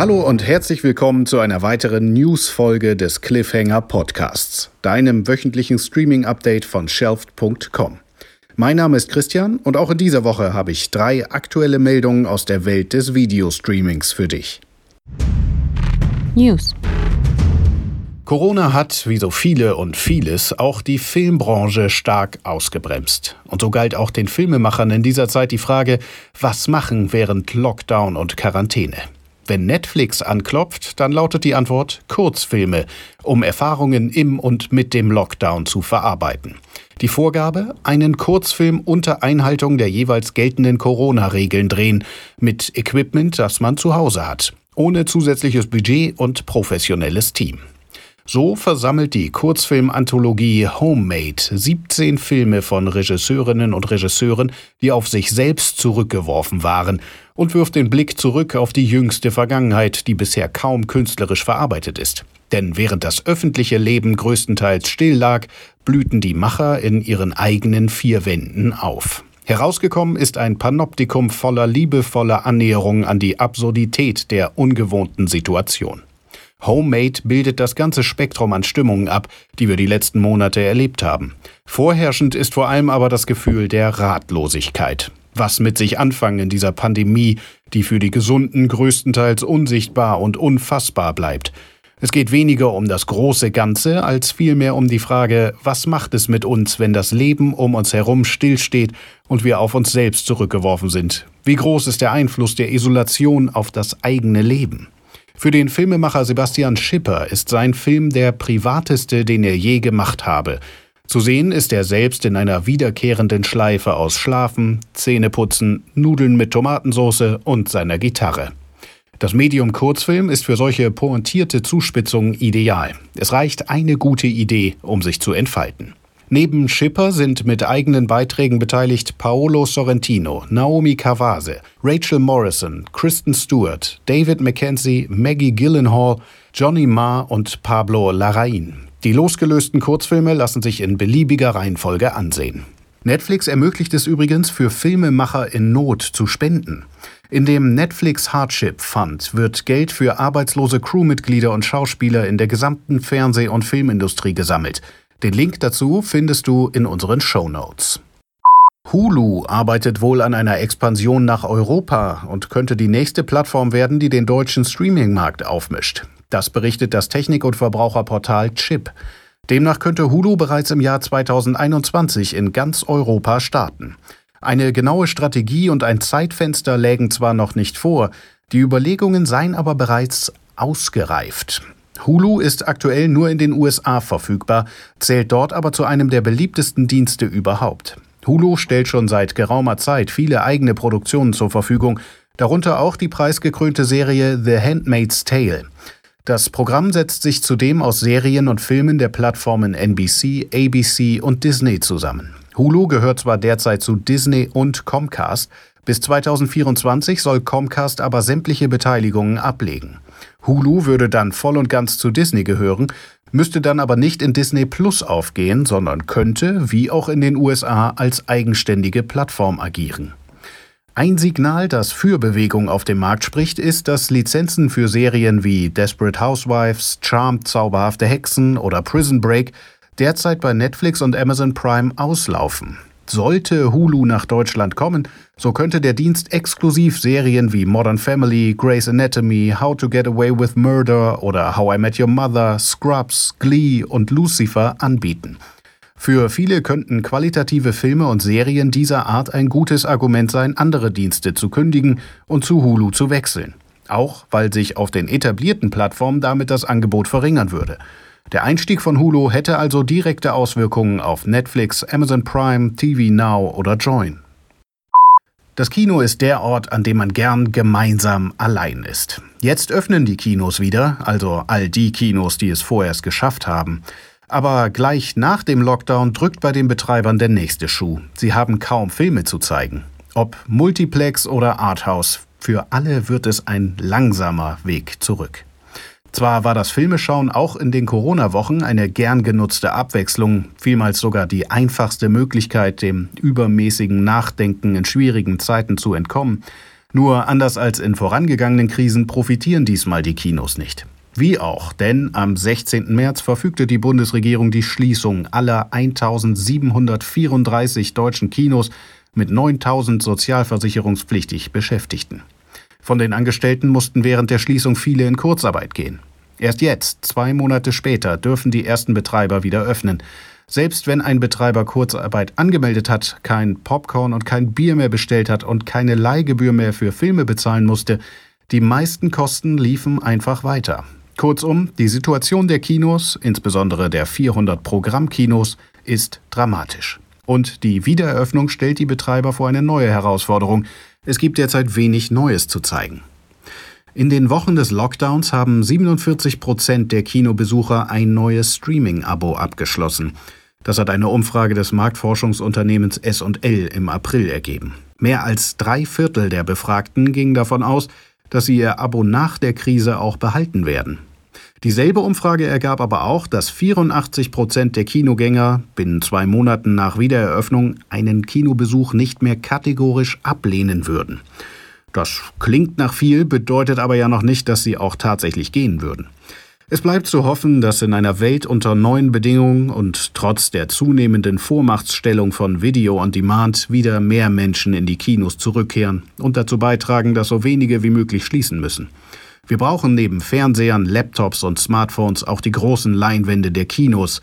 Hallo und herzlich willkommen zu einer weiteren News-Folge des Cliffhanger Podcasts, deinem wöchentlichen Streaming-Update von Shelft.com. Mein Name ist Christian und auch in dieser Woche habe ich drei aktuelle Meldungen aus der Welt des Videostreamings für dich. News. Corona hat, wie so viele und vieles, auch die Filmbranche stark ausgebremst. Und so galt auch den Filmemachern in dieser Zeit die Frage, was machen während Lockdown und Quarantäne. Wenn Netflix anklopft, dann lautet die Antwort Kurzfilme, um Erfahrungen im und mit dem Lockdown zu verarbeiten. Die Vorgabe, einen Kurzfilm unter Einhaltung der jeweils geltenden Corona-Regeln drehen, mit Equipment, das man zu Hause hat, ohne zusätzliches Budget und professionelles Team. So versammelt die Kurzfilm-Anthologie Homemade 17 Filme von Regisseurinnen und Regisseuren, die auf sich selbst zurückgeworfen waren, und wirft den Blick zurück auf die jüngste Vergangenheit, die bisher kaum künstlerisch verarbeitet ist. Denn während das öffentliche Leben größtenteils still lag, blühten die Macher in ihren eigenen vier Wänden auf. Herausgekommen ist ein Panoptikum voller liebevoller Annäherung an die Absurdität der ungewohnten Situation. Homemade bildet das ganze Spektrum an Stimmungen ab, die wir die letzten Monate erlebt haben. Vorherrschend ist vor allem aber das Gefühl der Ratlosigkeit. Was mit sich anfangen in dieser Pandemie, die für die Gesunden größtenteils unsichtbar und unfassbar bleibt. Es geht weniger um das große Ganze, als vielmehr um die Frage, was macht es mit uns, wenn das Leben um uns herum stillsteht und wir auf uns selbst zurückgeworfen sind? Wie groß ist der Einfluss der Isolation auf das eigene Leben? Für den Filmemacher Sebastian Schipper ist sein Film der privateste, den er je gemacht habe. Zu sehen ist er selbst in einer wiederkehrenden Schleife aus Schlafen, Zähneputzen, Nudeln mit Tomatensauce und seiner Gitarre. Das Medium Kurzfilm ist für solche pointierte Zuspitzungen ideal. Es reicht eine gute Idee, um sich zu entfalten. Neben Schipper sind mit eigenen Beiträgen beteiligt Paolo Sorrentino, Naomi Cavase, Rachel Morrison, Kristen Stewart, David Mackenzie, Maggie Gyllenhaal, Johnny Marr und Pablo Larraín. Die losgelösten Kurzfilme lassen sich in beliebiger Reihenfolge ansehen. Netflix ermöglicht es übrigens für Filmemacher in Not zu spenden. In dem Netflix Hardship Fund wird Geld für arbeitslose Crewmitglieder und Schauspieler in der gesamten Fernseh- und Filmindustrie gesammelt. Den Link dazu findest du in unseren Show Notes. Hulu arbeitet wohl an einer Expansion nach Europa und könnte die nächste Plattform werden, die den deutschen Streaming-Markt aufmischt. Das berichtet das Technik- und Verbraucherportal Chip. Demnach könnte Hulu bereits im Jahr 2021 in ganz Europa starten. Eine genaue Strategie und ein Zeitfenster lägen zwar noch nicht vor, die Überlegungen seien aber bereits ausgereift. Hulu ist aktuell nur in den USA verfügbar, zählt dort aber zu einem der beliebtesten Dienste überhaupt. Hulu stellt schon seit geraumer Zeit viele eigene Produktionen zur Verfügung, darunter auch die preisgekrönte Serie The Handmaid's Tale. Das Programm setzt sich zudem aus Serien und Filmen der Plattformen NBC, ABC und Disney zusammen. Hulu gehört zwar derzeit zu Disney und Comcast, bis 2024 soll Comcast aber sämtliche Beteiligungen ablegen. Hulu würde dann voll und ganz zu Disney gehören, müsste dann aber nicht in Disney Plus aufgehen, sondern könnte, wie auch in den USA, als eigenständige Plattform agieren. Ein Signal, das für Bewegung auf dem Markt spricht, ist, dass Lizenzen für Serien wie Desperate Housewives, Charmed Zauberhafte Hexen oder Prison Break derzeit bei Netflix und Amazon Prime auslaufen. Sollte Hulu nach Deutschland kommen, so könnte der Dienst exklusiv Serien wie Modern Family, Grey's Anatomy, How to Get Away with Murder oder How I Met Your Mother, Scrubs, Glee und Lucifer anbieten. Für viele könnten qualitative Filme und Serien dieser Art ein gutes Argument sein, andere Dienste zu kündigen und zu Hulu zu wechseln. Auch weil sich auf den etablierten Plattformen damit das Angebot verringern würde. Der Einstieg von Hulu hätte also direkte Auswirkungen auf Netflix, Amazon Prime, TV Now oder Join. Das Kino ist der Ort, an dem man gern gemeinsam allein ist. Jetzt öffnen die Kinos wieder, also all die Kinos, die es vorerst geschafft haben. Aber gleich nach dem Lockdown drückt bei den Betreibern der nächste Schuh. Sie haben kaum Filme zu zeigen. Ob Multiplex oder Arthouse, für alle wird es ein langsamer Weg zurück. Zwar war das Filmeschauen auch in den Corona-Wochen eine gern genutzte Abwechslung, vielmals sogar die einfachste Möglichkeit, dem übermäßigen Nachdenken in schwierigen Zeiten zu entkommen, Nur anders als in vorangegangenen Krisen profitieren diesmal die Kinos nicht. Wie auch, denn am 16. März verfügte die Bundesregierung die Schließung aller 1734 deutschen Kinos mit 9000 sozialversicherungspflichtig Beschäftigten. Von den Angestellten mussten während der Schließung viele in Kurzarbeit gehen. Erst jetzt, zwei Monate später, dürfen die ersten Betreiber wieder öffnen. Selbst wenn ein Betreiber Kurzarbeit angemeldet hat, kein Popcorn und kein Bier mehr bestellt hat und keine Leihgebühr mehr für Filme bezahlen musste, die meisten Kosten liefen einfach weiter. Kurzum, die Situation der Kinos, insbesondere der 400 Programmkinos, ist dramatisch. Und die Wiedereröffnung stellt die Betreiber vor eine neue Herausforderung. Es gibt derzeit wenig Neues zu zeigen. In den Wochen des Lockdowns haben 47 Prozent der Kinobesucher ein neues Streaming-Abo abgeschlossen. Das hat eine Umfrage des Marktforschungsunternehmens S&L im April ergeben. Mehr als drei Viertel der Befragten gingen davon aus, dass sie ihr Abo nach der Krise auch behalten werden. Dieselbe Umfrage ergab aber auch, dass 84 Prozent der Kinogänger binnen zwei Monaten nach Wiedereröffnung einen Kinobesuch nicht mehr kategorisch ablehnen würden. Das klingt nach viel, bedeutet aber ja noch nicht, dass sie auch tatsächlich gehen würden. Es bleibt zu hoffen, dass in einer Welt unter neuen Bedingungen und trotz der zunehmenden Vormachtstellung von Video on Demand wieder mehr Menschen in die Kinos zurückkehren und dazu beitragen, dass so wenige wie möglich schließen müssen. Wir brauchen neben Fernsehern, Laptops und Smartphones auch die großen Leinwände der Kinos.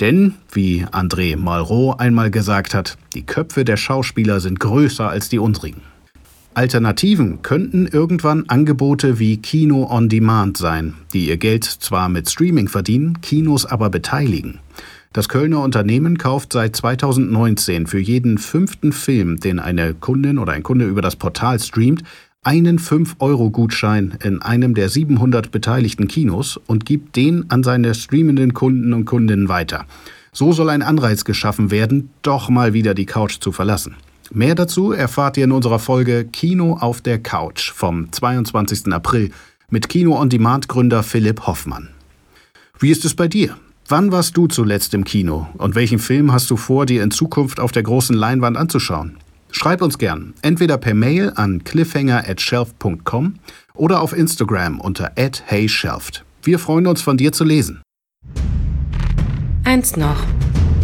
Denn, wie André Malraux einmal gesagt hat, die Köpfe der Schauspieler sind größer als die unsrigen. Alternativen könnten irgendwann Angebote wie Kino on Demand sein, die ihr Geld zwar mit Streaming verdienen, Kinos aber beteiligen. Das Kölner Unternehmen kauft seit 2019 für jeden fünften Film, den eine Kundin oder ein Kunde über das Portal streamt, einen 5-Euro-Gutschein in einem der 700 beteiligten Kinos und gibt den an seine streamenden Kunden und Kundinnen weiter. So soll ein Anreiz geschaffen werden, doch mal wieder die Couch zu verlassen. Mehr dazu erfahrt ihr in unserer Folge Kino auf der Couch vom 22. April mit Kino-on-Demand-Gründer Philipp Hoffmann. Wie ist es bei dir? Wann warst du zuletzt im Kino und welchen Film hast du vor, dir in Zukunft auf der großen Leinwand anzuschauen? Schreib uns gern, entweder per Mail an cliffhanger@shelf.com oder auf Instagram unter @heyshelft. Wir freuen uns von dir zu lesen. Eins noch.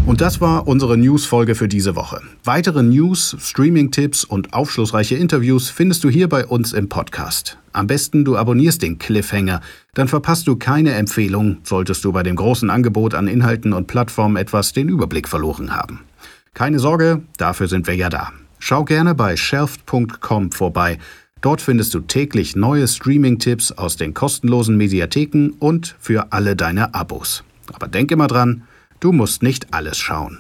Und das war unsere News-Folge für diese Woche. Weitere News, Streaming-Tipps und aufschlussreiche Interviews findest du hier bei uns im Podcast. Am besten du abonnierst den Cliffhanger, dann verpasst du keine Empfehlung, solltest du bei dem großen Angebot an Inhalten und Plattformen etwas den Überblick verloren haben. Keine Sorge, dafür sind wir ja da. Schau gerne bei shelf.com vorbei. Dort findest du täglich neue Streaming-Tipps aus den kostenlosen Mediatheken und für alle deine Abos. Aber denk immer dran, du musst nicht alles schauen.